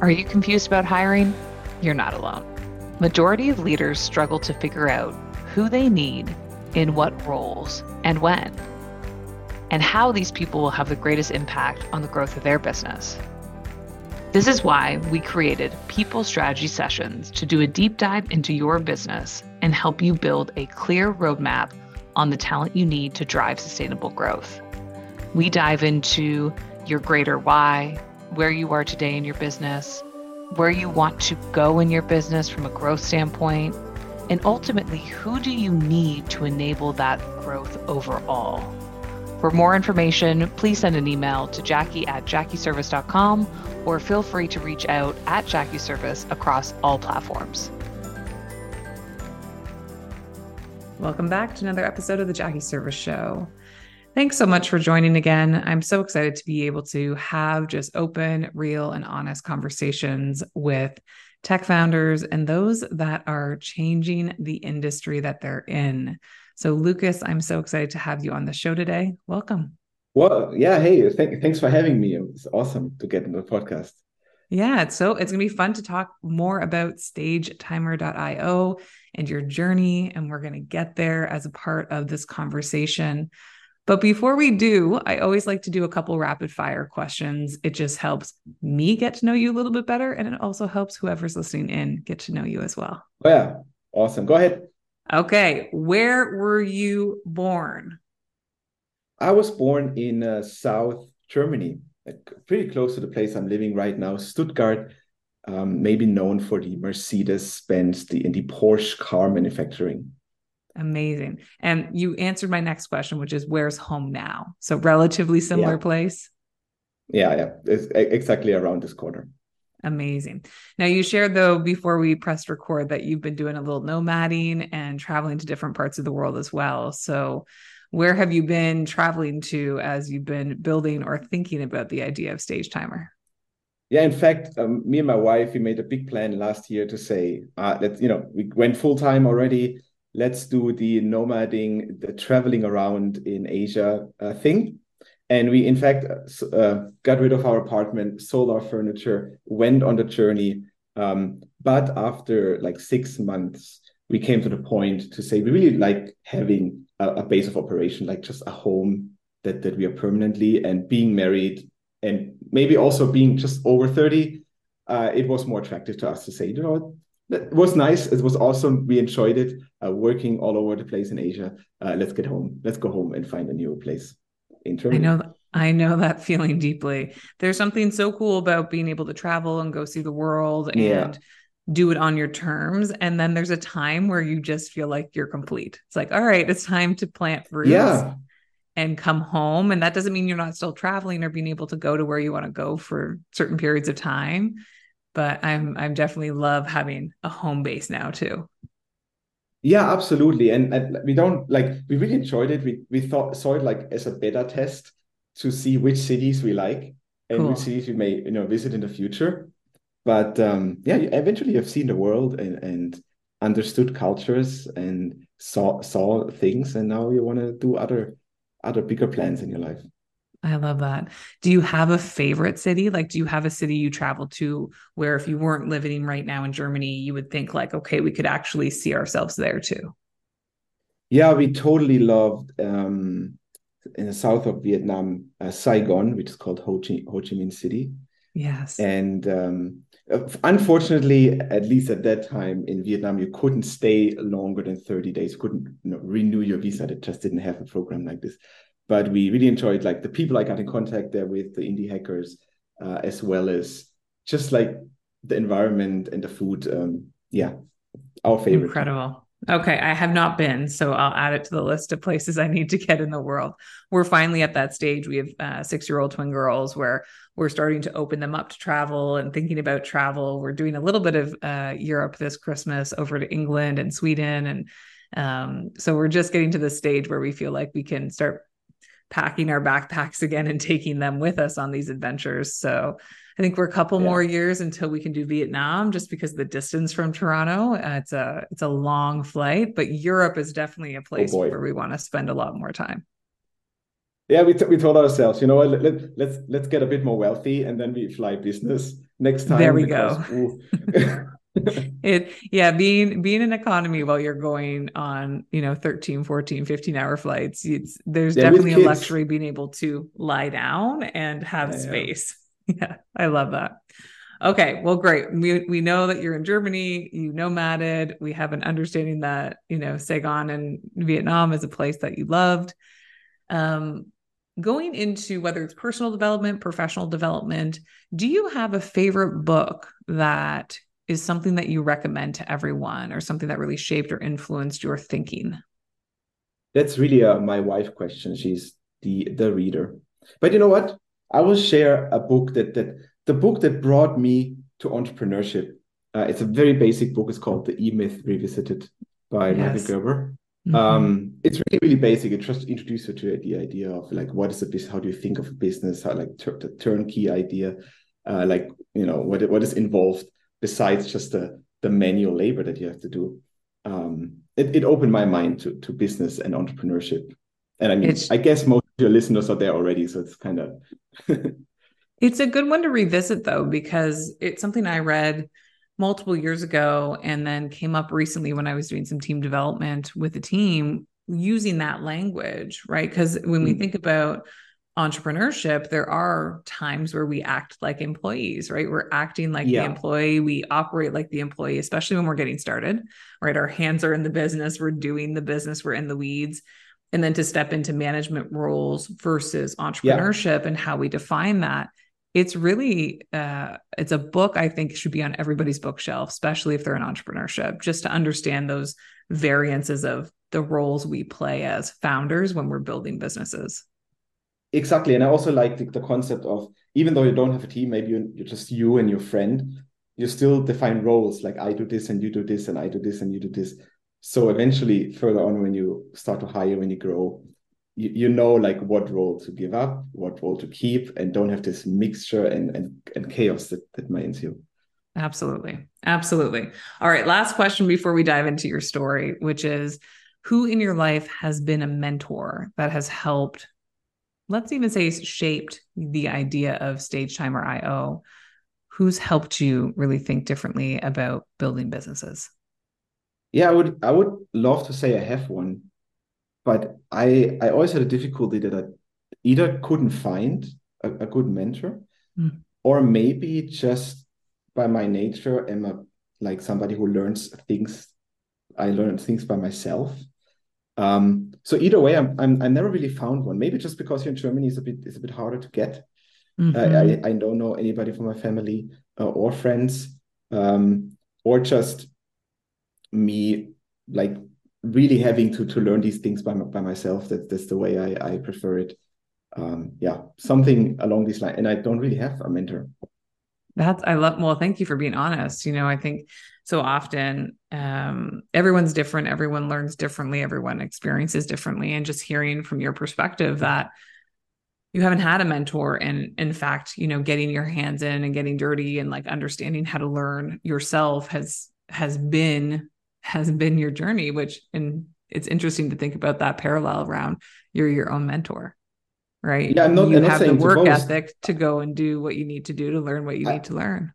Are you confused about hiring? You're not alone. Majority of leaders struggle to figure out who they need, in what roles, and when, and how these people will have the greatest impact on the growth of their business. This is why we created People Strategy Sessions to do a deep dive into your business and help you build a clear roadmap on the talent you need to drive sustainable growth. We dive into your greater why, where you are today in your business, where you want to go in your business from a growth standpoint, and ultimately, who do you need to enable that growth overall? For more information, please send an email to jackie at jackieserviss.com or feel free to reach out at JackieServiss across all platforms. Welcome back to another episode of the Jackie Serviss Show. Thanks so much for joining again. I'm so excited to be able to have just open, real, and honest conversations with tech founders and those that are changing the industry that they're in. So, Lukas, I'm so excited to have you on the show today. Welcome. Well, yeah. Hey, th- thanks for having me. It's awesome to get in the podcast. Yeah, it's so it's going to be fun to talk more about stagetimer.io and your journey and we're going to get there as a part of this conversation. But before we do, I always like to do a couple rapid fire questions. It just helps me get to know you a little bit better. And it also helps whoever's listening in get to know you as well. Oh, yeah. Awesome. Go ahead. Okay. Where were you born? I was born in uh, South Germany, like pretty close to the place I'm living right now, Stuttgart. Um, maybe known for the Mercedes Benz the, and the Porsche car manufacturing. Amazing. And you answered my next question, which is where's home now? So relatively similar yeah. place. Yeah, yeah. It's exactly around this corner. Amazing. Now you shared though before we pressed record that you've been doing a little nomading and traveling to different parts of the world as well. So where have you been traveling to as you've been building or thinking about the idea of Stage Timer? Yeah, in fact, um, me and my wife we made a big plan last year to say uh, that you know we went full time already let's do the nomading, the traveling around in Asia uh, thing. And we, in fact, uh, got rid of our apartment, sold our furniture, went on the journey. Um, but after like six months, we came to the point to say we really like having a, a base of operation, like just a home that, that we are permanently and being married and maybe also being just over 30. Uh, it was more attractive to us to say, you know what, it was nice. It was awesome. We enjoyed it. Uh, working all over the place in Asia. Uh, let's get home. Let's go home and find a new place in Germany. I know. I know that feeling deeply. There's something so cool about being able to travel and go see the world and yeah. do it on your terms. And then there's a time where you just feel like you're complete. It's like, all right, it's time to plant roots. Yeah. And come home. And that doesn't mean you're not still traveling or being able to go to where you want to go for certain periods of time but I'm I'm definitely love having a home base now too. Yeah, absolutely. And, and we don't like we really enjoyed it. We we thought saw it like as a beta test to see which cities we like and cool. which cities we may you know visit in the future. But um yeah, eventually you've seen the world and and understood cultures and saw saw things and now you want to do other other bigger plans in your life. I love that. Do you have a favorite city? Like, do you have a city you travel to where if you weren't living right now in Germany, you would think, like, okay, we could actually see ourselves there too? Yeah, we totally loved um, in the south of Vietnam, uh, Saigon, which is called Ho Chi, Ho Chi Minh City. Yes. And um, unfortunately, at least at that time in Vietnam, you couldn't stay longer than 30 days, couldn't you know, renew your visa. They just didn't have a program like this. But we really enjoyed like the people I got in contact there with, the indie hackers, uh, as well as just like the environment and the food. Um, yeah, our favorite. Incredible. Okay, I have not been, so I'll add it to the list of places I need to get in the world. We're finally at that stage. We have uh, six-year-old twin girls where we're starting to open them up to travel and thinking about travel. We're doing a little bit of uh, Europe this Christmas over to England and Sweden, and um, so we're just getting to the stage where we feel like we can start packing our backpacks again and taking them with us on these adventures. So I think we're a couple yeah. more years until we can do Vietnam, just because the distance from Toronto. Uh, it's a it's a long flight, but Europe is definitely a place oh where we want to spend a lot more time. Yeah, we, t- we told ourselves, you know, let, let, let's let's get a bit more wealthy, and then we fly business next time. There we because, go. it yeah being being an economy while you're going on you know 13 14 15 hour flights it's there's yeah, definitely a luxury being able to lie down and have yeah, space yeah, I love that. Okay, well, great. We we know that you're in Germany. You nomaded. We have an understanding that you know Saigon and Vietnam is a place that you loved. Um, going into whether it's personal development, professional development, do you have a favorite book that is something that you recommend to everyone, or something that really shaped or influenced your thinking? That's really a my wife question. She's the the reader, but you know what? I will share a book that that the book that brought me to entrepreneurship. Uh, it's a very basic book. It's called The E Myth Revisited by yes. Michael Gerber. Mm-hmm. Um, it's really really basic. It just introduces you to the idea of like what is a business, how do you think of a business, how like tur- the turnkey idea, uh, like you know what what is involved besides just the the manual labor that you have to do. Um, it, it opened my mind to to business and entrepreneurship. And I mean, it's, I guess most of your listeners are there already, so it's kind of it's a good one to revisit though, because it's something I read multiple years ago and then came up recently when I was doing some team development with a team using that language, right? Because when we mm. think about entrepreneurship, there are times where we act like employees, right? We're acting like yeah. the employee, we operate like the employee, especially when we're getting started, right? Our hands are in the business, we're doing the business, we're in the weeds and then to step into management roles versus entrepreneurship yeah. and how we define that it's really uh, it's a book i think should be on everybody's bookshelf especially if they're in entrepreneurship just to understand those variances of the roles we play as founders when we're building businesses exactly and i also like the, the concept of even though you don't have a team maybe you're, you're just you and your friend you still define roles like i do this and you do this and i do this and you do this. So eventually further on when you start to hire when you grow you, you know like what role to give up what role to keep and don't have this mixture and and, and chaos that that might ensue. Absolutely. Absolutely. All right last question before we dive into your story which is who in your life has been a mentor that has helped let's even say shaped the idea of Stagetimer IO who's helped you really think differently about building businesses yeah, I would I would love to say I have one, but I I always had a difficulty that I either couldn't find a, a good mentor, mm. or maybe just by my nature am a like somebody who learns things. I learn things by myself. Um, so either way, I'm, I'm I never really found one. Maybe just because you're in Germany, it's a bit it's a bit harder to get. Mm-hmm. I, I don't know anybody from my family uh, or friends, um, or just me like really having to to learn these things by by myself. That that's the way I I prefer it. Um, yeah, something along these lines. And I don't really have a mentor. That's I love. Well, thank you for being honest. You know, I think so often um, everyone's different. Everyone learns differently. Everyone experiences differently. And just hearing from your perspective that you haven't had a mentor and in fact you know getting your hands in and getting dirty and like understanding how to learn yourself has has been has been your journey which and it's interesting to think about that parallel around you're your own mentor right yeah I'm not, you I'm have the work ethic to go and do what you need to do to learn what you I, need to learn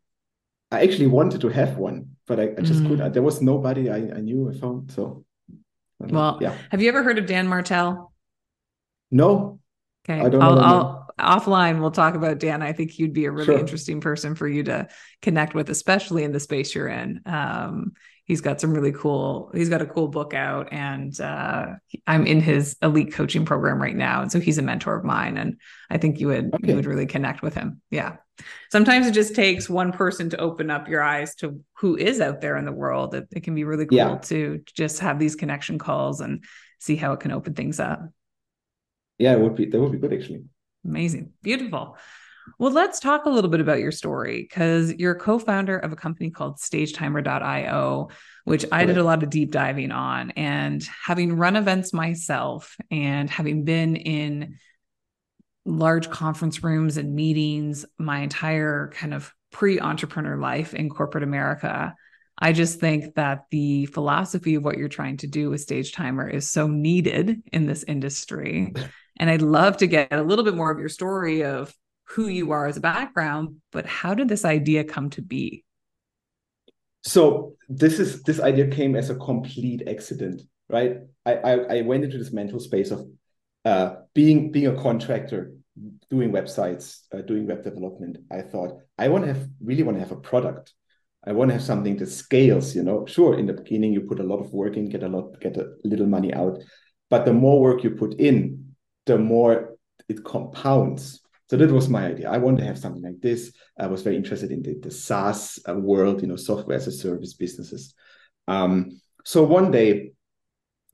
i actually wanted to have one but i, I just mm. couldn't there was nobody I, I knew i found so well yeah have you ever heard of dan martell no okay I don't I'll, I'll, offline we'll talk about Dan. I think he'd be a really Sure. interesting person for you to connect with, especially in the space you're in. Um, he's got some really cool. He's got a cool book out, and uh, I'm in his elite coaching program right now, and so he's a mentor of mine, and I think you would Okay. you would really connect with him. Yeah. Sometimes it just takes one person to open up your eyes to who is out there in the world. It, it can be really cool Yeah. to just have these connection calls and see how it can open things up. Yeah, it would be that would be good actually. Amazing. Beautiful. Well, let's talk a little bit about your story because you're a co founder of a company called stagetimer.io, which I did a lot of deep diving on. And having run events myself and having been in large conference rooms and meetings my entire kind of pre entrepreneur life in corporate America, I just think that the philosophy of what you're trying to do with Stage Timer is so needed in this industry. And I'd love to get a little bit more of your story of who you are as a background, but how did this idea come to be? So this is this idea came as a complete accident, right? I I, I went into this mental space of uh, being being a contractor, doing websites, uh, doing web development. I thought I want to have really want to have a product. I want to have something that scales. You know, sure, in the beginning you put a lot of work in, get a lot, get a little money out, but the more work you put in, the more it compounds. So that was my idea. I want to have something like this. I was very interested in the, the SaaS uh, world, you know, software as a service businesses. Um, so one day,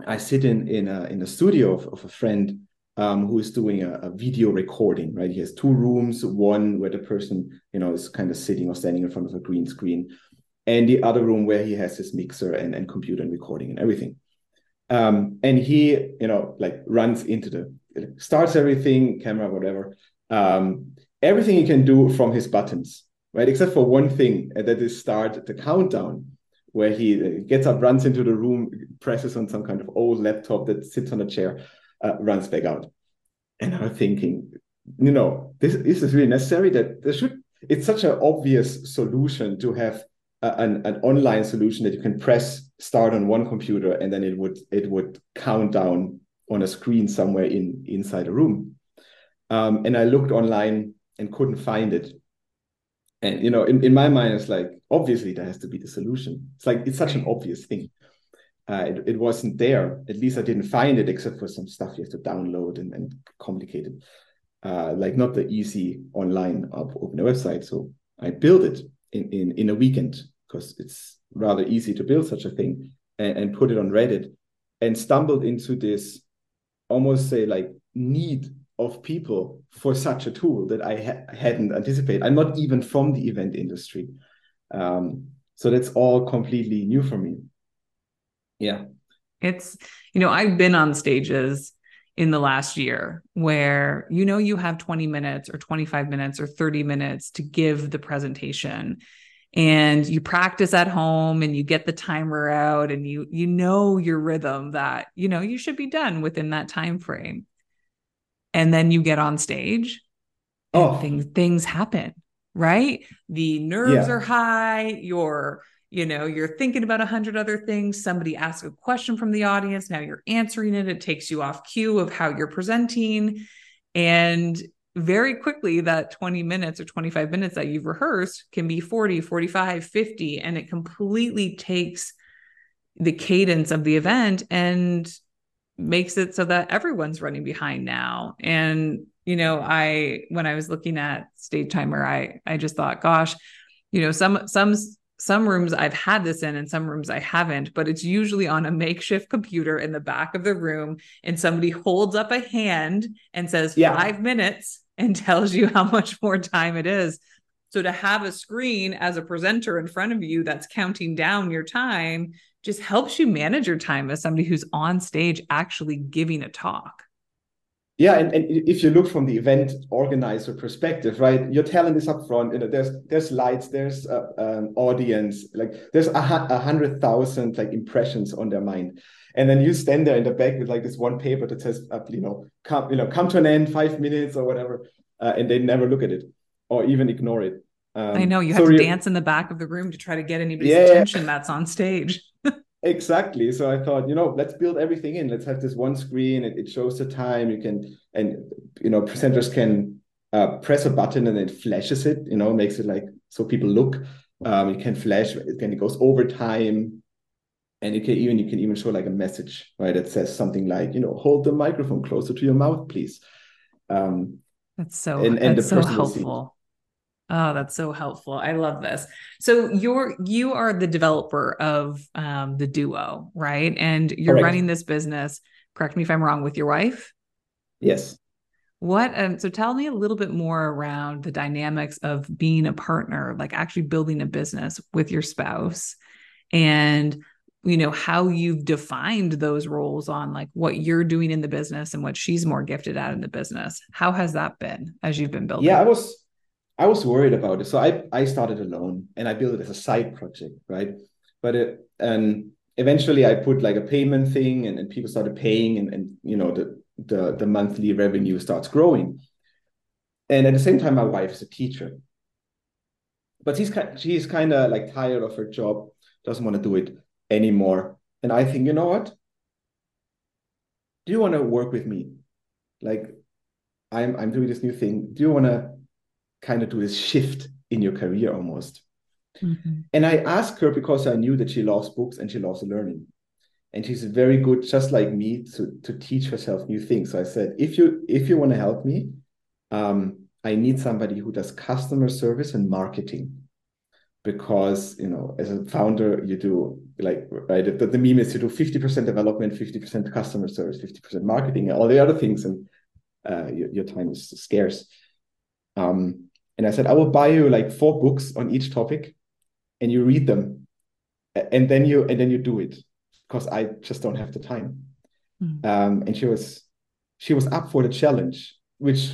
I sit in in a in studio of, of a friend um, who is doing a, a video recording. Right, he has two rooms, one where the person you know is kind of sitting or standing in front of a green screen, and the other room where he has his mixer and, and computer and recording and everything. Um, and he, you know, like runs into the starts everything, camera, whatever, um, everything he can do from his buttons, right? Except for one thing, and that is start the countdown, where he uh, gets up, runs into the room, presses on some kind of old laptop that sits on a chair, uh, runs back out. And I'm thinking, you know, this, this is really necessary that there should, it's such an obvious solution to have a- an, an online solution that you can press start on one computer and then it would it would count down on a screen somewhere in inside a room um, and i looked online and couldn't find it and you know in, in my mind it's like obviously there has to be the solution. It's like it's such an obvious thing. Uh, it, it wasn't there. At least i didn't find it except for some stuff you have to download and, and complicated uh, like not the easy online up, open a website. So i built it in, in, in a weekend because it's rather easy to build such a thing and, and put it on reddit and stumbled into this almost say like need of people for such a tool that I ha- hadn't anticipated. I'm not even from the event industry. Um, so that's all completely new for me. Yeah. It's, you know, I've been on stages in the last year where you know you have 20 minutes or 25 minutes or 30 minutes to give the presentation and you practice at home and you get the timer out and you you know your rhythm that you know you should be done within that time frame and then you get on stage and Oh. things things happen right the nerves Yeah. are high you're you know you're thinking about a hundred other things somebody asks a question from the audience now you're answering it it takes you off cue of how you're presenting and very quickly that 20 minutes or 25 minutes that you've rehearsed can be 40 45 50 and it completely takes the cadence of the event and makes it so that everyone's running behind now and you know i when i was looking at stage timer i i just thought gosh you know some some some rooms i've had this in and some rooms i haven't but it's usually on a makeshift computer in the back of the room and somebody holds up a hand and says Yeah. 5 minutes and tells you how much more time it is so to have a screen as a presenter in front of you that's counting down your time just helps you manage your time as somebody who's on stage actually giving a talk. Yeah, and, and if you look from the event organizer perspective, right, your talent is up front. You know, there's there's lights, there's uh, um, audience, like there's a, a hundred thousand like impressions on their mind, and then you stand there in the back with like this one paper that says, uh, you know, come, you know, come to an end, five minutes or whatever, uh, and they never look at it or even ignore it. Um, I know you so have to re- dance in the back of the room to try to get anybody's Yeah. attention that's on stage. Exactly. So I thought, you know, let's build everything in. Let's have this one screen. It, it shows the time. You can, and you know, presenters can uh, press a button and it flashes it, you know, makes it like so people look. Um, it can flash, then it goes over time. And you can even you can even show like a message, right? That says something like, you know, hold the microphone closer to your mouth, please. Um, that's so and, and that's so helpful. Oh, that's so helpful. I love this. So you're you are the developer of um, the duo, right? And you're Correct. running this business. Correct me if I'm wrong. With your wife. Yes. What um, so tell me a little bit more around the dynamics of being a partner, like actually building a business with your spouse and you know how you've defined those roles on like what you're doing in the business and what she's more gifted at in the business. How has that been as you've been building? Yeah, I was I was worried about it. So I I started alone and I built it as a side project, right? But it and eventually I put like a payment thing and, and people started paying and, and you know the, the the monthly revenue starts growing. And at the same time, my wife is a teacher. But she's she's kind of like tired of her job, doesn't want to do it anymore. And I think, you know what? Do you want to work with me? Like I'm I'm doing this new thing. Do you want to kind of do this shift in your career almost. Mm-hmm. And I asked her because I knew that she loves books and she loves learning. And she's very good, just like me, to, to teach herself new things. So I said, if you if you want to help me, um, I need somebody who does customer service and marketing. Because you know, as a founder, you do like right. The, the meme is you do 50% development, 50% customer service, 50% marketing, and all the other things, and uh, your, your time is scarce. Um, and I said, I will buy you like four books on each topic and you read them. And then you and then you do it because I just don't have the time. Mm. Um, and she was she was up for the challenge, which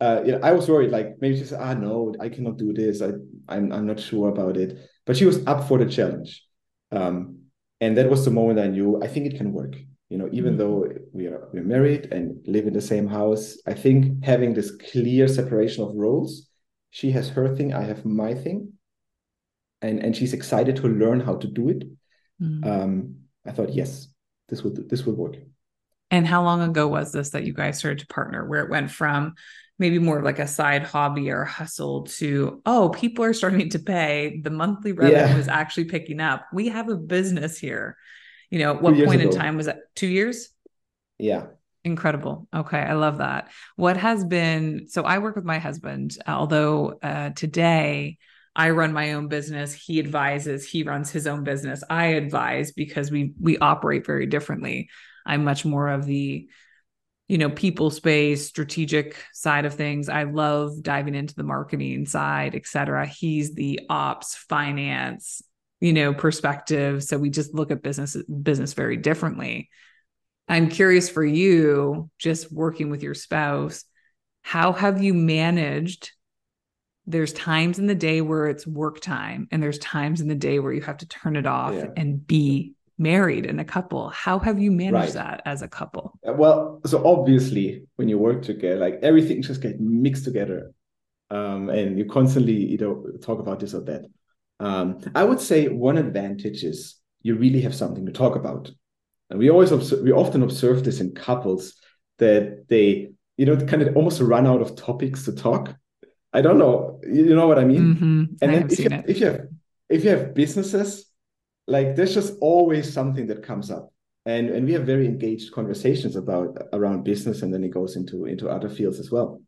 uh, you know, I was worried, like maybe she said, ah no, I cannot do this. I I'm I'm not sure about it. But she was up for the challenge. Um, and that was the moment I knew I think it can work. You know, even mm. though we are we're married and live in the same house, I think having this clear separation of roles she has her thing i have my thing. And and she's excited to learn how to do it. Mm. um i thought yes this would this would work. And how long ago was this that you guys started to partner where it went from maybe more like a side hobby or hustle to oh people are starting to pay the monthly revenue yeah. is actually picking up. We have a business here. You know what point ago. in time was that? Two years? Yeah Incredible. Okay. I love that. What has been so I work with my husband, although uh, today I run my own business, he advises, he runs his own business. I advise because we we operate very differently. I'm much more of the you know people space strategic side of things i love diving into the marketing side et cetera he's the ops finance you know perspective so we just look at business business very differently I'm curious for you, just working with your spouse, how have you managed? There's times in the day where it's work time, and there's times in the day where you have to turn it off yeah. and be married and a couple. How have you managed right. that as a couple? Uh, well, so obviously, when you work together, like everything just gets mixed together, um, and you constantly, you know, talk about this or that. Um, I would say one advantage is you really have something to talk about. And we always observe, we often observe this in couples that they, you know, kind of almost run out of topics to talk. I don't know, you know what I mean? Mm-hmm. And I then if you, if you have if you have businesses, like there's just always something that comes up. And and we have very engaged conversations about around business, and then it goes into into other fields as well.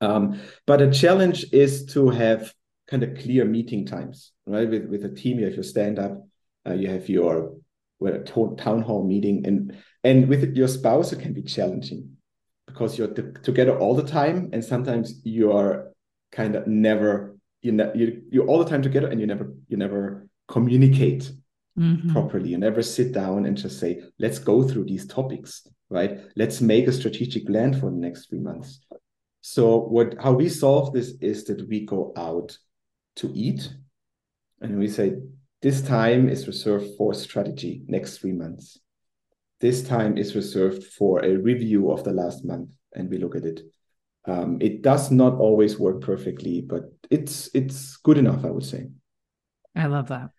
Um, but a challenge is to have kind of clear meeting times, right? With with a team, you have your stand up, uh, you have your a town hall meeting and and with your spouse it can be challenging because you're together all the time and sometimes you are kind of never you ne- you you're all the time together and you never you never communicate mm-hmm. properly. You never sit down and just say let's go through these topics right? Let's make a strategic plan for the next three months. So what how we solve this is that we go out to eat and we say this time is reserved for strategy next three months. This time is reserved for a review of the last month, and we look at it. Um, it does not always work perfectly, but it's it's good enough, I would say. I love that.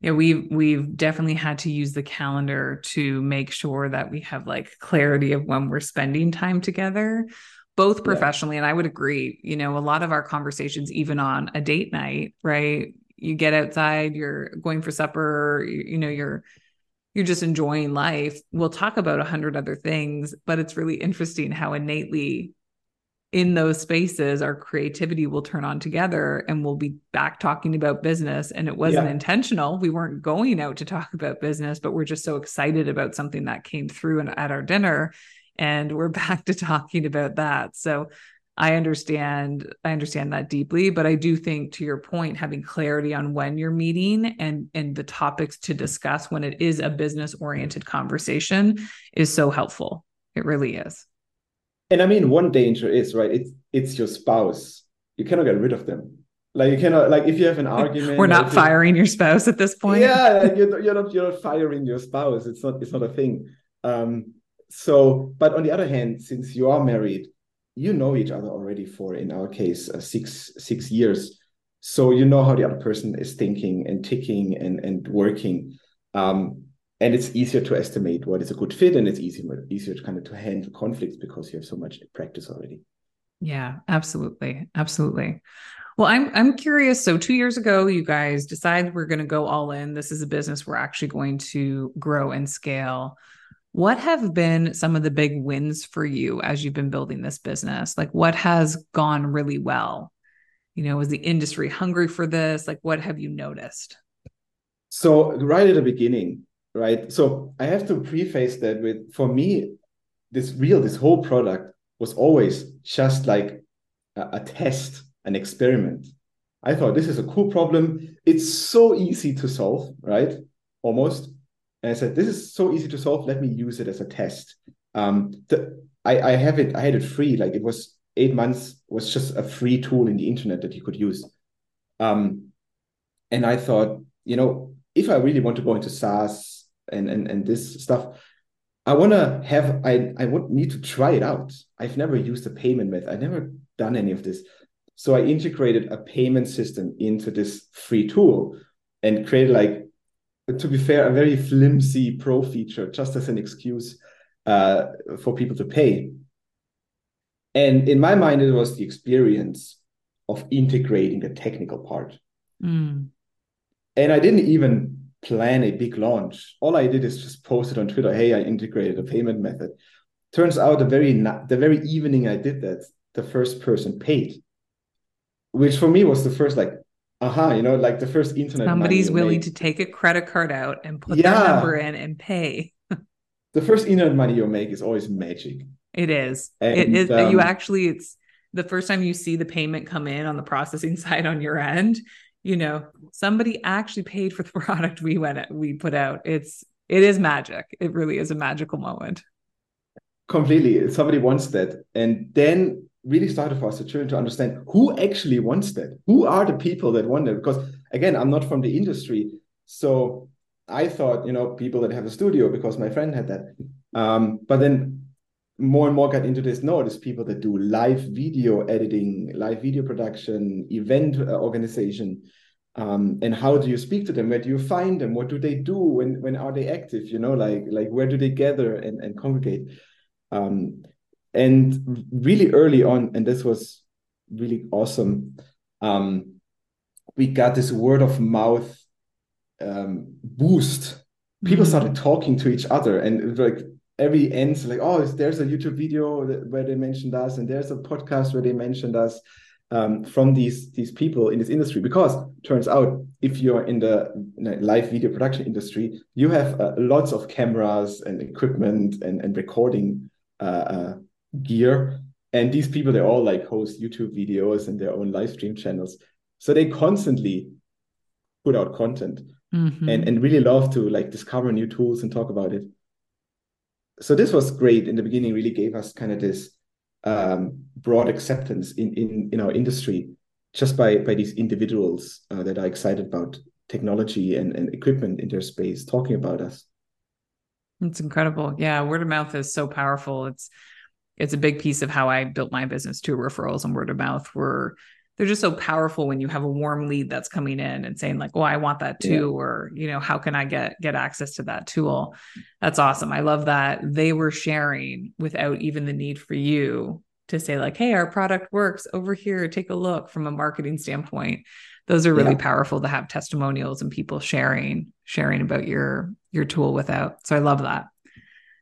Yeah, we've we've definitely had to use the calendar to make sure that we have like clarity of when we're spending time together both professionally yeah. and I would agree, you know, a lot of our conversations even on a date night, right? You get outside, you're going for supper, you, you know, you're you're just enjoying life. We'll talk about a hundred other things, but it's really interesting how innately in those spaces our creativity will turn on together and we'll be back talking about business and it wasn't yeah. intentional we weren't going out to talk about business but we're just so excited about something that came through and at our dinner and we're back to talking about that so i understand i understand that deeply but i do think to your point having clarity on when you're meeting and and the topics to discuss when it is a business oriented conversation is so helpful it really is and I mean, one danger is right. It's it's your spouse. You cannot get rid of them. Like you cannot like if you have an argument. We're not firing your spouse at this point. Yeah, you're, you're not you're not firing your spouse. It's not it's not a thing. Um. So, but on the other hand, since you are married, you know each other already for in our case uh, six six years. So you know how the other person is thinking and ticking and and working. Um, and it's easier to estimate what is a good fit and it's easier easier to kind of to handle conflicts because you have so much practice already. Yeah absolutely. Absolutely. Well i'm i'm curious. So 2 years ago you guys decided we're going to go all in. This is a business we're actually going to grow and scale what have been some of the big wins for you as you've been building this business like what has gone really well you know is the industry hungry for this like what have you noticed so right at the beginning right? So I have to preface that with for me, this real, this whole product was always just like a, a test, an experiment. I thought this is a cool problem. It's so easy to solve, right? Almost. And I said, this is so easy to solve. Let me use it as a test. Um, the, I, I have it, I had it free. Like it was eight months was just a free tool in the internet that you could use. Um, and I thought, you know, if I really want to go into SaaS and and and this stuff i want to have i i would need to try it out i've never used a payment method i've never done any of this so i integrated a payment system into this free tool and created like to be fair a very flimsy pro feature just as an excuse uh, for people to pay and in my mind it was the experience of integrating the technical part mm. and i didn't even plan a big launch. All I did is just post it on Twitter. Hey, I integrated a payment method. Turns out the very the very evening I did that, the first person paid, which for me was the first like, aha, you know, like the first internet. Somebody's willing to take a credit card out and put yeah. their number in and pay. the first internet money you make is always magic. It is. And, it is. Um, you actually, it's the first time you see the payment come in on the processing side on your end you know somebody actually paid for the product we went we put out it's it is magic it really is a magical moment completely somebody wants that and then really started for us to try to understand who actually wants that who are the people that want it because again i'm not from the industry so i thought you know people that have a studio because my friend had that. Um, but then more and more got into this no there's people that do live video editing live video production event uh, organization. Um, and how do you speak to them? Where do you find them? What do they do? When when are they active? You know like like where do they gather and, and congregate? Um, and really early on and this was really awesome um, we got this word of mouth um, boost people mm-hmm. started talking to each other and like every end like oh there's a youtube video where they mentioned us and there's a podcast where they mentioned us um, from these these people in this industry because turns out if you're in the live video production industry you have uh, lots of cameras and equipment and, and recording uh, uh, gear. And these people they all like host youtube videos and their own live stream channels. So they constantly put out content. Mm-hmm. and, and really love to like discover new tools and talk about it. So this was great in the beginning really gave us kind of this um, broad acceptance in, in in our industry just by by these individuals uh, that are excited about technology and, and equipment in their space talking about us. It's incredible. Yeah word of mouth is so powerful. It's it's a big piece of how i built my business too referrals and word of mouth were they're just so powerful when you have a warm lead that's coming in and saying like oh i want that too yeah. or you know how can i get get access to that tool? That's awesome. I love that. They were sharing without even the need for you to say like hey our product works over here. Take a look from a marketing standpoint. Those are really yeah. powerful to have testimonials and people sharing sharing about your your tool without. So i love that.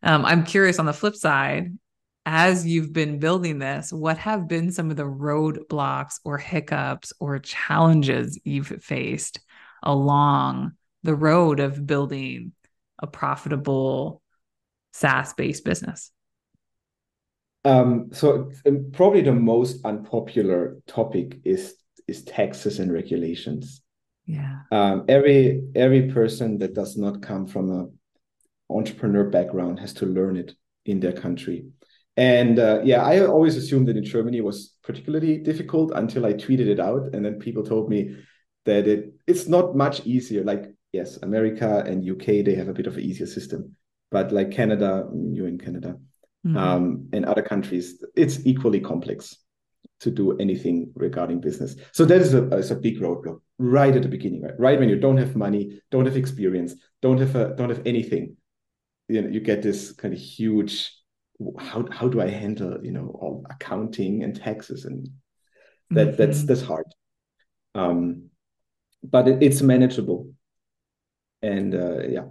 Um, i'm curious on the flip side as you've been building this what have been some of the roadblocks or hiccups or challenges you've faced along the road of building a profitable SaaS based business? Um, so um, probably the most unpopular topic is is taxes and regulations. Yeah. Um, every every person that does not come from a entrepreneur background has to learn it in their country. And uh, yeah, I always assumed that in Germany was particularly difficult until I tweeted it out, and then people told me that it it's not much easier. Like yes, America and UK they have a bit of an easier system, but like Canada, you're in Canada, mm-hmm. um, and other countries, it's equally complex to do anything regarding business. So that is a, is a big roadblock right at the beginning, right? Right when you don't have money, don't have experience, don't have a, don't have anything, you know, you get this kind of huge. How how do I handle you know all accounting and taxes and that mm-hmm. that's that's hard. Um, but it, it's manageable, and uh, yeah,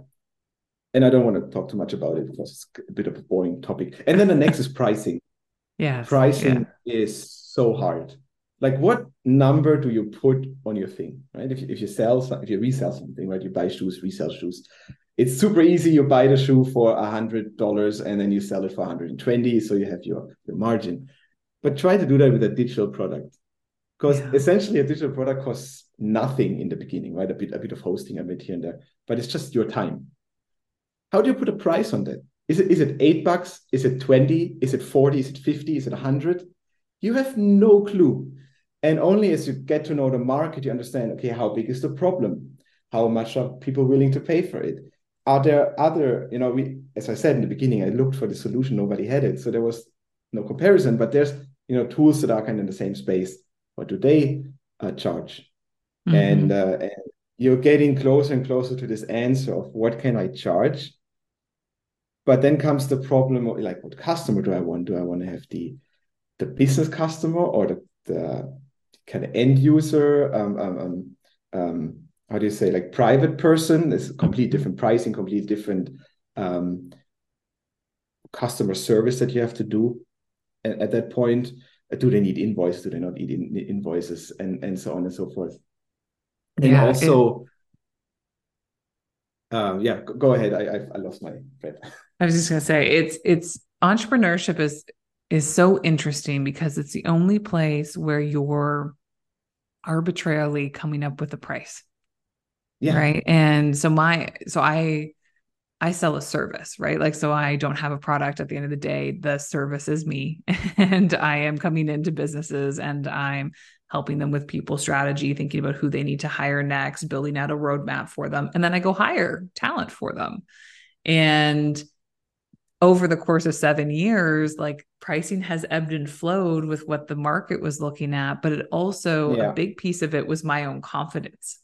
and I don't want to talk too much about it because it's a bit of a boring topic. And then the next is pricing. Yeah, pricing yeah. is so hard. Like, what number do you put on your thing, right? If you, if you sell, if you resell something, right? You buy shoes, resell shoes. It's super easy. You buy the shoe for a hundred dollars and then you sell it for 120, so you have your, your margin. But try to do that with a digital product, because yeah. essentially a digital product costs nothing in the beginning, right? A bit a bit of hosting, a bit here and there, but it's just your time how do you put a price on that? Is it is it eight bucks? Is it 20? Is it 40? Is it 50? Is it 100? You have no clue. And only as you get to know the market, you understand, okay, how big is the problem? How much are people willing to pay for it? Are there other, you know, we as I said in the beginning, I looked for the solution, nobody had it. So there was no comparison, but there's you know tools that are kind of in the same space. What do they uh, charge? Mm-hmm. And, uh, and you're getting closer and closer to this answer of what can I charge? But then comes the problem of like, what customer do I want? Do I want to have the the business customer or the, the kind of end user? Um, um, um, um how do you say like private person? It's completely different pricing, completely different um, customer service that you have to do at, at that point. Do they need invoices? Do they not need in, invoices? And and so on and so forth. And yeah, also, it, um, yeah, go ahead. I, I I lost my thread. I was just gonna say it's it's entrepreneurship is is so interesting because it's the only place where you're arbitrarily coming up with a price. Yeah. Right. And so my so I I sell a service, right? Like so I don't have a product at the end of the day. The service is me. and I am coming into businesses and I'm helping them with people strategy, thinking about who they need to hire next, building out a roadmap for them. And then I go hire talent for them. And over the course of seven years, like pricing has ebbed and flowed with what the market was looking at, but it also yeah. a big piece of it was my own confidence.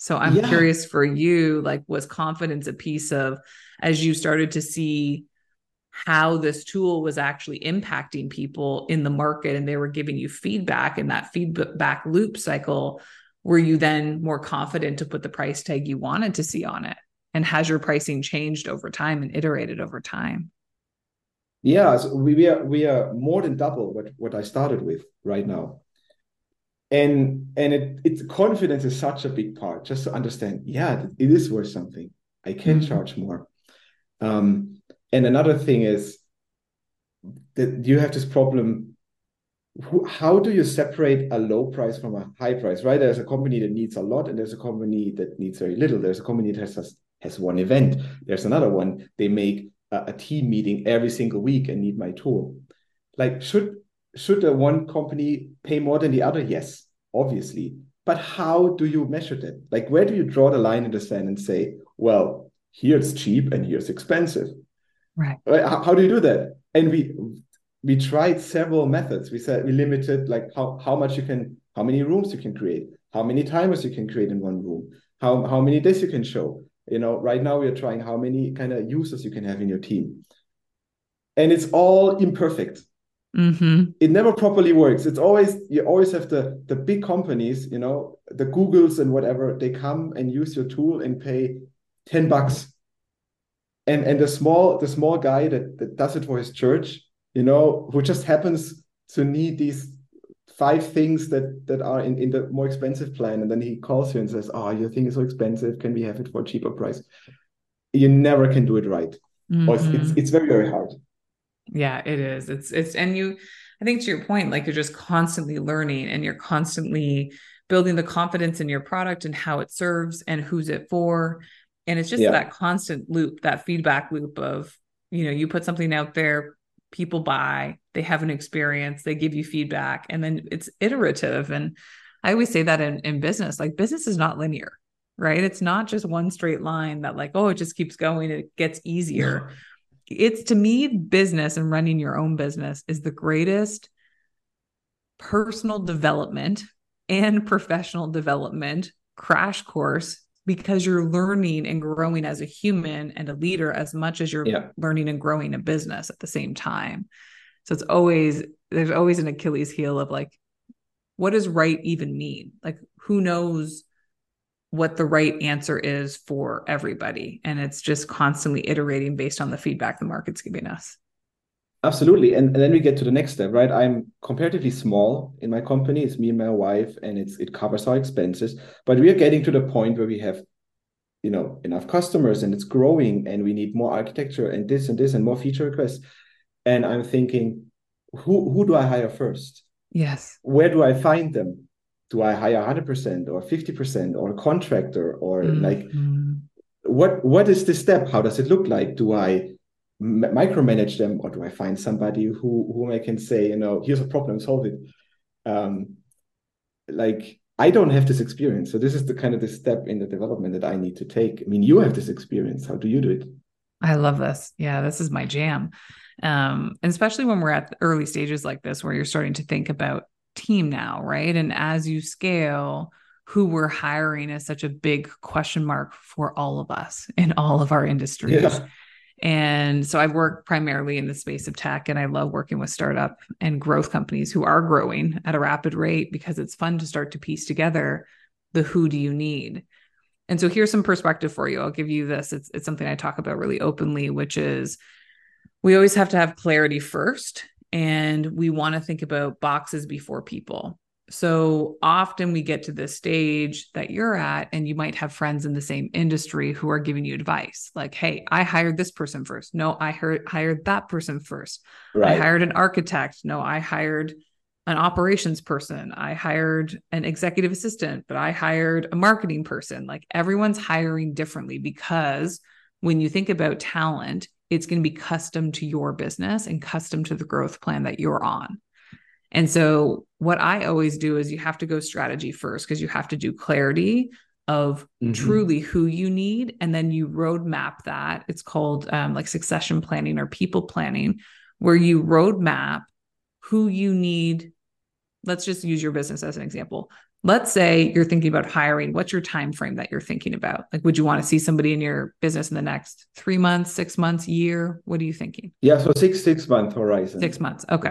So I'm yeah. curious for you, like, was confidence a piece of as you started to see how this tool was actually impacting people in the market and they were giving you feedback in that feedback loop cycle? Were you then more confident to put the price tag you wanted to see on it? And has your pricing changed over time and iterated over time? Yeah, so we, we are we are more than double what what I started with right now. And and it it's confidence is such a big part just to understand, yeah, it is worth something. I can mm-hmm. charge more. Um, and another thing is that you have this problem how do you separate a low price from a high price right there's a company that needs a lot and there's a company that needs very little there's a company that has has one event there's another one they make a, a team meeting every single week and need my tool. Like, should should the one company pay more than the other? Yes, obviously. But how do you measure that? Like, where do you draw the line in the sand and say, well, here it's cheap and here's expensive? Right. How, how do you do that? And we we tried several methods. We said we limited like how, how much you can, how many rooms you can create, how many timers you can create in one room, how, how many days you can show, you know right now we're trying how many kind of users you can have in your team and it's all imperfect Mm-hmm. It never properly works. It's always you always have the the big companies, you know, the Googles and whatever. They come and use your tool and pay ten bucks, and and the small the small guy that that does it for his church, you know, who just happens to need these five things that that are in, in the more expensive plan and then he calls you and says oh your thing is so expensive can we have it for a cheaper price you never can do it right mm-hmm. it's, it's, it's very very hard yeah it is. It's it's and you i think to your point like you're just constantly learning and you're constantly building the confidence in your product and how it serves and who's it for. And it's just yeah. that constant loop that feedback loop of you know you put something out there people buy they have an experience they give you feedback and then it's iterative. And i always say that in, in business like business is not linear right? It's not just one straight line that like oh it just keeps going it gets easier it's to me business and running your own business is the greatest personal development and professional development crash course because you're learning and growing as a human and a leader as much as you're yeah. learning and growing a business at the same time. So it's always there's always an Achilles heel of like what does right even mean? Like who knows what the right answer is for everybody and it's just constantly iterating based on the feedback the market's giving us. Absolutely. And, and then we get to the next step, right? I'm comparatively small in my company. It's me and my wife, and it's it covers our expenses. But we are getting to the point where we have, you know, enough customers and it's growing and we need more architecture and this and this and more feature requests. And I'm thinking, who who do I hire first? Yes. Where do I find them? Do I hire 100% or 50% or a contractor or mm-hmm. like what what is the step? How does it look like? Do I micromanage them, or do I find somebody who whom I can say, you know, here's a problem, solve it? Um, like I don't have this experience, so this is the kind of the step in the development that I need to take. I mean, you have this experience. How do you do it? I love this. Yeah, this is my jam. Um, and especially when we're at early stages like this, where you're starting to think about team now, right? And as you scale, who we're hiring is such a big question mark for all of us in all of our industries. Yeah. And so I've worked primarily in the space of tech, and I love working with startup and growth companies who are growing at a rapid rate because it's fun to start to piece together the who do you need. And so here's some perspective for you. I'll give you this. It's, it's something I talk about really openly, which is we always have to have clarity first, and we want to think about boxes before people. So often we get to this stage that you're at, and you might have friends in the same industry who are giving you advice like, hey, I hired this person first. No, I heard, hired that person first. Right. I hired an architect. No, I hired an operations person. I hired an executive assistant, but I hired a marketing person. Like everyone's hiring differently because when you think about talent, it's going to be custom to your business and custom to the growth plan that you're on. And so, what I always do is you have to go strategy first because you have to do clarity of mm-hmm. truly who you need. And then you roadmap that. It's called um, like succession planning or people planning, where you roadmap who you need. Let's just use your business as an example let's say you're thinking about hiring what's your time frame that you're thinking about? Like would you want to see somebody in your business in the next three months six months year? What are you thinking? Yeah so six six month horizon. Six months okay.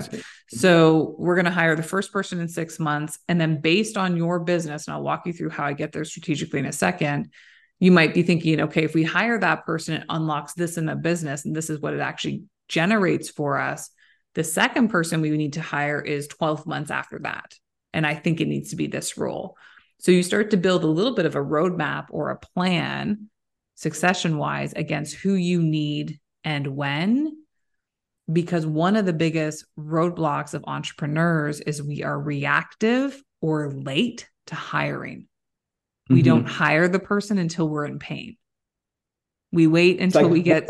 So we're going to hire the first person in six months and then based on your business and i'll walk you through how i get there strategically in a second you might be thinking okay if we hire that person it unlocks this in the business and this is what it actually generates for us the second person we need to hire is 12 months after that and I think it needs to be this role. So you start to build a little bit of a roadmap or a plan succession wise against who you need and when. Because one of the biggest roadblocks of entrepreneurs is we are reactive or late to hiring. We mm-hmm. don't hire the person until we're in pain. We wait until like, we get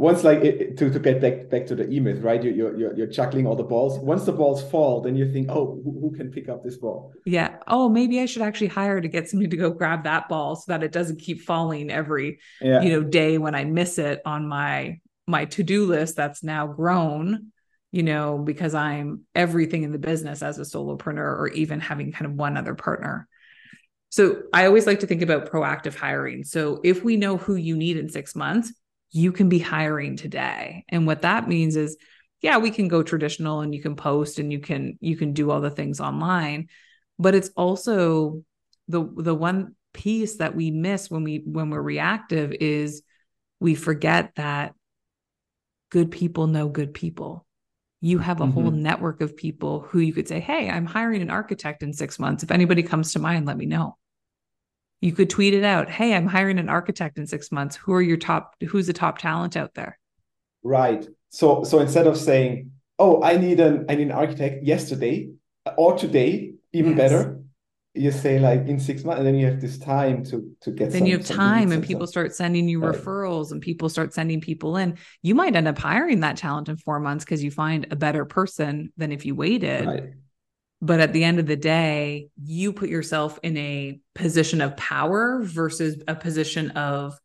once like it, to, to get back back to the e-myth right? You, you're, you're you're juggling all the balls. Once the balls fall then you think oh who, who, can pick up this ball? Yeah. Oh maybe i should actually hire to get somebody to go grab that ball so that it doesn't keep falling every yeah. you know day when i miss it on my my to-do list that's now grown you know because i'm everything in the business as a solopreneur or even having kind of one other partner. So i always like to think about proactive hiring. So if we know who you need in six months you can be hiring today. And what that means is yeah, we can go traditional and you can post and you can you can do all the things online, but it's also the the one piece that we miss when we when we're reactive is we forget that good people know good people you have a mm-hmm. whole network of people who you could say hey i'm hiring an architect in 6 months if anybody comes to mind let me know you could tweet it out hey i'm hiring an architect in 6 months who are your top who's the top talent out there right so so instead of saying oh i need an i need an architect yesterday or today even yes. better you say like in six months and then you have this time to to get then some, you have time and people start sending you right. referrals and people start sending people in you might end up hiring that talent in four months because you find a better person than if you waited right. But at the end of the day you put yourself in a position of power versus a position of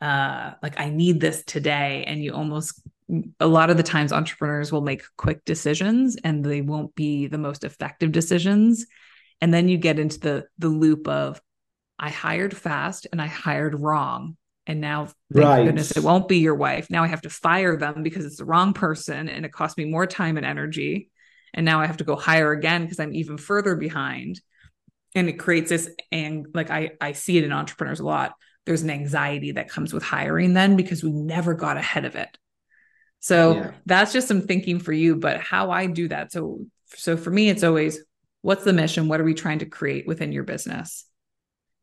uh like i need this today. And you almost a lot of the times entrepreneurs will make quick decisions and they won't be the most effective decisions. And then you get into the the loop of i hired fast and i hired wrong. And now thank right. goodness it won't be your wife. Now i have to fire them because it's the wrong person and it cost me more time and energy and now i have to go higher again because i'm even further behind and it creates this and like i i see it in entrepreneurs a lot there's an anxiety that comes with hiring then because we never got ahead of it so yeah. that's just some thinking for you but how i do that so so for me it's always What's the mission? What are we trying to create within your business?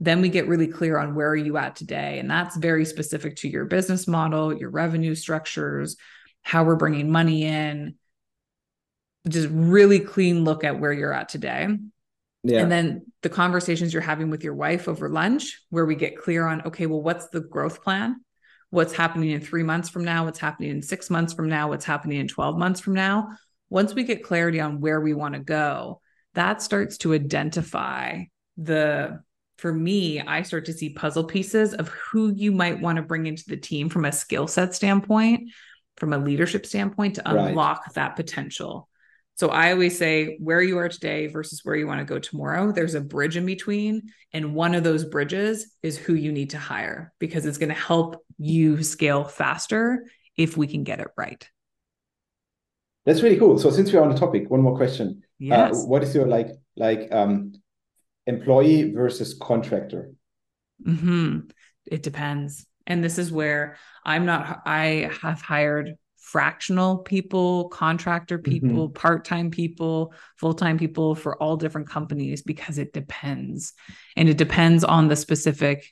Then we get really clear on where are you at today. And that's very specific to your business model, your revenue structures, how we're bringing money in. Just really clean look at where you're at today. Yeah. And then the conversations you're having with your wife over lunch, where we get clear on, okay, well, what's the growth plan? What's happening in three months from now? What's happening in six months from now? What's happening in 12 months from now? Once we get clarity on where we want to go, that starts to identify the for me, I start to see puzzle pieces of who you might want to bring into the team from a skill set standpoint, from a leadership standpoint to unlock right. that potential. So I always say where you are today versus where you want to go tomorrow, there's a bridge in between. And one of those bridges is who you need to hire because it's going to help you scale faster if we can get it right. That's really cool. So since we're on the topic, one more question. Uh, yes. Uh, what is your like like um employee versus contractor? Mm-hmm. It depends. And this is where I'm not I have hired fractional people, contractor mm-hmm. people, mm-hmm. part-time people, full-time people for all different companies because it depends. And it depends on the specific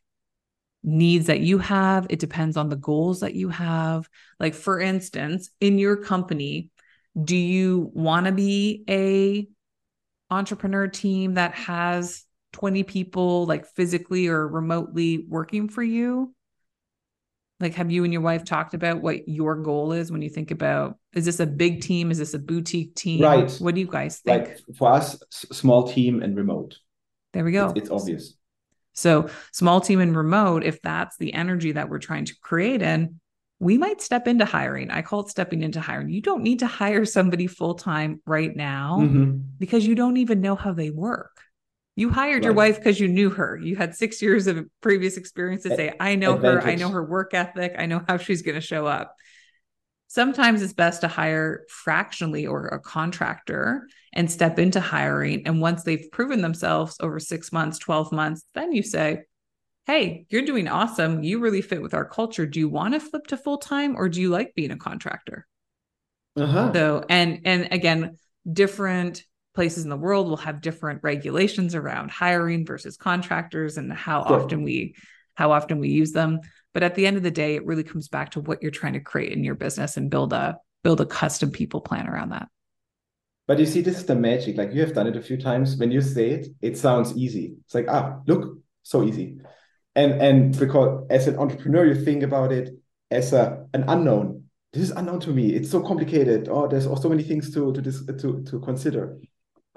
needs that you have, it depends on the goals that you have. Like for instance, in your company, do you want to be a entrepreneur team that has 20 people like physically or remotely working for you like have you and your wife talked about what your goal is when you think about is this a big team is this a boutique team right what do you guys think like for us small team and remote there we go it's, it's obvious so small team and remote if that's the energy that we're trying to create in we might step into hiring. I call it stepping into hiring. You don't need to hire somebody full time right now mm-hmm. because you don't even know how they work. You hired right. your wife because you knew her. You had six years of previous experience to say, I know Advantage. her, I know her work ethic, I know how she's going to show up. Sometimes it's best to hire fractionally or a contractor and step into hiring. And once they've proven themselves over six months, 12 months, then you say, hey, you're doing awesome. You really fit with our culture. Do you want to flip to full time or do you like being a contractor? Uh-huh. So, and and again, different places in the world will have different regulations around hiring versus contractors and how often we how often we use them. But at the end of the day, it really comes back to what you're trying to create in your business and build a build a custom people plan around that. But you see, this is the magic. Like you have done it a few times. When you say it, it sounds easy. It's like, ah, look, so easy and and because as an entrepreneur you think about it as a an unknown this is unknown to me it's so complicated oh there's also so many things to to this to to consider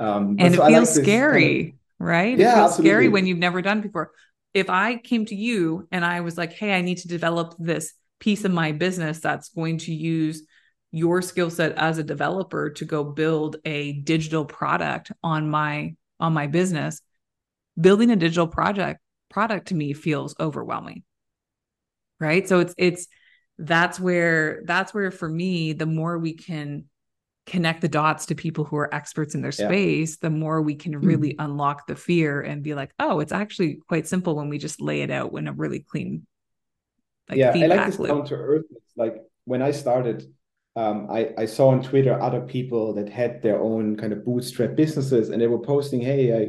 um and it so feels like scary kind of, right? Yeah, it feels absolutely. scary when you've never done before. If i came to you and i was like hey i need to develop this piece of my business that's going to use your skill set as a developer to go build a digital product on my on my business building a digital project product to me feels overwhelming right? So it's it's that's where that's where for me the more we can connect the dots to people who are experts in their space, yeah. the more we can really mm-hmm. unlock the fear and be like, oh, it's actually quite simple when we just lay it out in a really clean. Like, yeah, I like this down to earth. Like when I started, um, I, I saw on Twitter other people that had their own kind of bootstrap businesses and they were posting, hey, I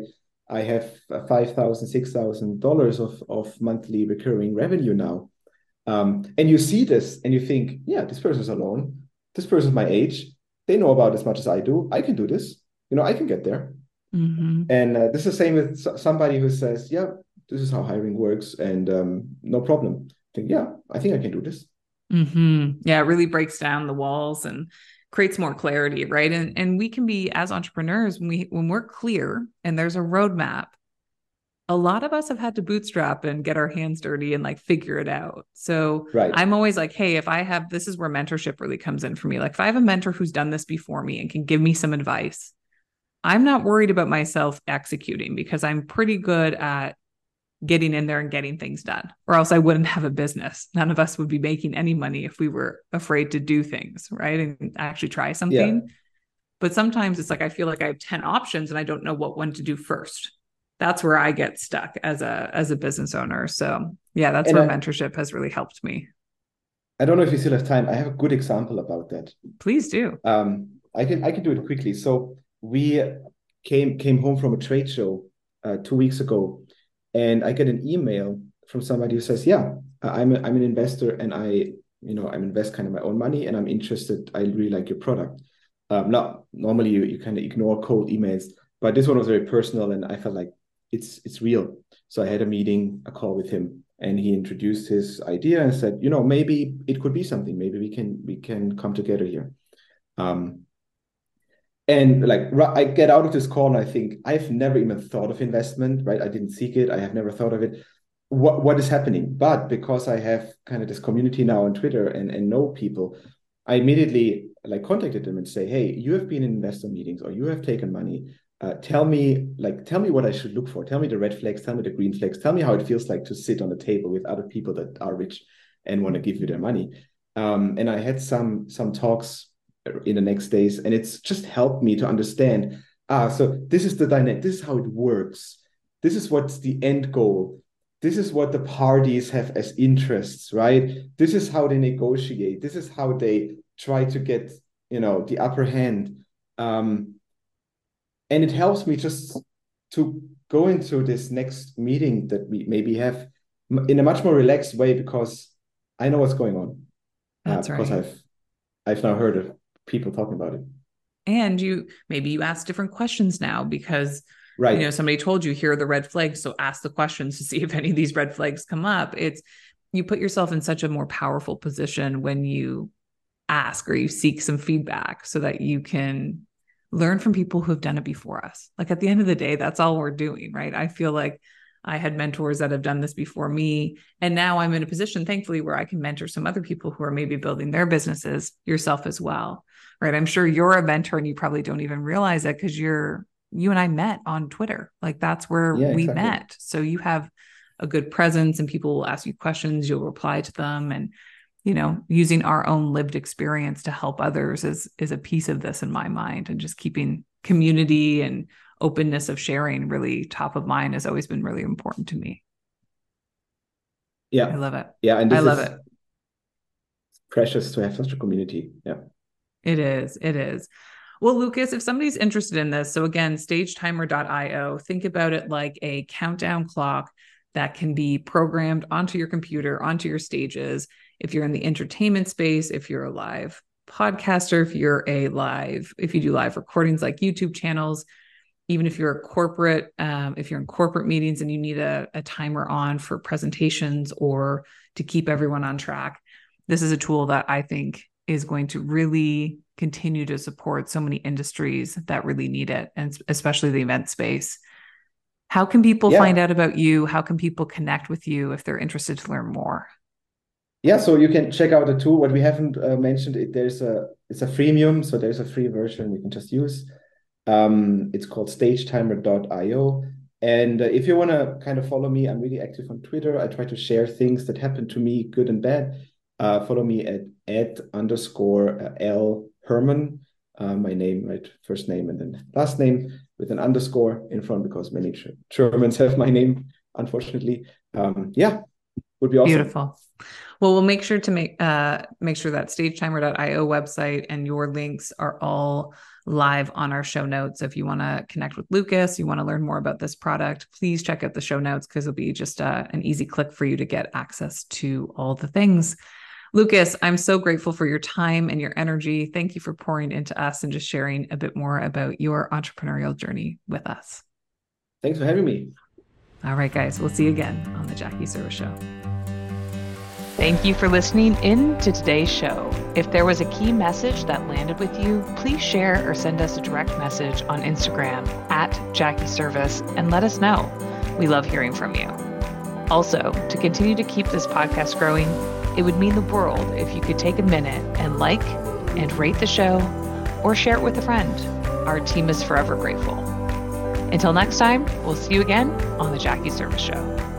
I have five thousand, six thousand dollars of of monthly recurring revenue now. Um, and you see this and you think, yeah, this person's alone. This person's my age. They know about as much as I do. I can do this. You know, I can get there. Mm-hmm. And uh, this is the same with somebody who says, yeah, this is how hiring works and um, no problem. I think, yeah, I think I can do this. Mm-hmm. Yeah, it really breaks down the walls and creates more clarity, right? And and we can be as entrepreneurs when we when we're clear and there's a roadmap. A lot of us have had to bootstrap and get our hands dirty and like figure it out. So right. I'm always like, hey, if I have this is where mentorship really comes in for me. Like if I have a mentor who's done this before me and can give me some advice, I'm not worried about myself executing because I'm pretty good at getting in there and getting things done, or else I wouldn't have a business. None of us would be making any money if we were afraid to do things, right? And actually try something. Yeah. But sometimes it's like I feel like I have 10 options and I don't know what one to do first. That's where I get stuck as a as a business owner. So yeah, that's and where I, mentorship has really helped me. I don't know if you still have time. I have a good example about that. Please do. Um, I can I can do it quickly. So we came came home from a trade show uh, two weeks ago and I get an email from somebody who says, "Yeah, I'm a, I'm an investor, and I you know I invest kind of my own money, and I'm interested. I really like your product." Um, not normally you you kind of ignore cold emails, but this one was very personal, and I felt like it's it's real. So I had a meeting, a call with him, and he introduced his idea and said, "You know, maybe it could be something. Maybe we can we can come together here." Um, and like i get out of this call and i think i've never even thought of investment right i didn't seek it i have never thought of it what what is happening but because i have kind of this community now on twitter and and know people i immediately like contacted them and say hey you have been in investor meetings or you have taken money uh, tell me like tell me what i should look for. Tell me the red flags. Tell me the green flags. Tell me how it feels like to sit on the table with other people that are rich and want to give you their money. Um, and i had some some talks in the next days and it's just helped me to understand ah so this is the dynamic this is how it works. This is what's the end goal. This is what the parties have as interests right? This is how they negotiate. This is how they try to get you know the upper hand. Um, and it helps me just to go into this next meeting that we maybe have in a much more relaxed way because i know what's going on. Uh, That's uh, because right. i've i've now heard of people talking about it. And you maybe you ask different questions now because right. you know somebody told you here are the red flags so ask the questions to see if any of these red flags come up. It's you put yourself in such a more powerful position when you ask or you seek some feedback so that you can learn from people who have done it before us like at the end of the day that's all we're doing right i feel like I had mentors that have done this before me. And now I'm in a position, thankfully, where I can mentor some other people who are maybe building their businesses, yourself as well. Right. I'm sure you're a mentor and you probably don't even realize it because you're, you and I met on Twitter. Like that's where yeah, we exactly. met. So you have a good presence and people will ask you questions, you'll reply to them. And, you know, using our own lived experience to help others is is a piece of this in my mind and just keeping community and openness of sharing really top of mind has always been really important to me. Yeah. I love it. Yeah. And I love it. Precious to have such a community. Yeah. It is. It is. Well, Lukas, if somebody's interested in this, so again, stagetimer.io, think about it like a countdown clock that can be programmed onto your computer, onto your stages. If you're in the entertainment space, if you're a live podcaster, if you're a live, if you do live recordings like YouTube channels, even if you're a corporate, um, if you're in corporate meetings and you need a, a timer on for presentations or to keep everyone on track, this is a tool that I think is going to really continue to support so many industries that really need it, and especially the event space. How can people yeah. find out about you? How can people connect with you if they're interested to learn more? Yeah, so you can check out the tool. What we haven't uh, mentioned, it there's a it's a freemium, so there's a free version you can just use. Um, it's called stagetimer.io. And uh, if you want to kind of follow me, I'm really active on Twitter. I try to share things that happen to me, good and bad. Uh, follow me at at underscore uh, L Hermann. uh, my name, right? First name and then last name with an underscore in front because many Germans have my name, unfortunately. Um, yeah, would be awesome. Beautiful. Well, we'll make sure to make uh, make sure that stagetimer.io website and your links are all live on our show notes. If you want to connect with Lukas, you want to learn more about this product, please check out the show notes because it'll be just uh, an easy click for you to get access to all the things. Lukas, I'm so grateful for your time and your energy. Thank you for pouring into us and just sharing a bit more about your entrepreneurial journey with us. Thanks for having me. All right, guys, we'll see you again on the Jackie Serviss Show. Thank you for listening in to today's show. If there was a key message that landed with you, please share or send us a direct message on Instagram at Jackie Serviss and let us know. We love hearing from you. Also, to continue to keep this podcast growing, it would mean the world if you could take a minute and like and rate the show or share it with a friend. Our team is forever grateful. Until next time, we'll see you again on The Jackie Serviss Show.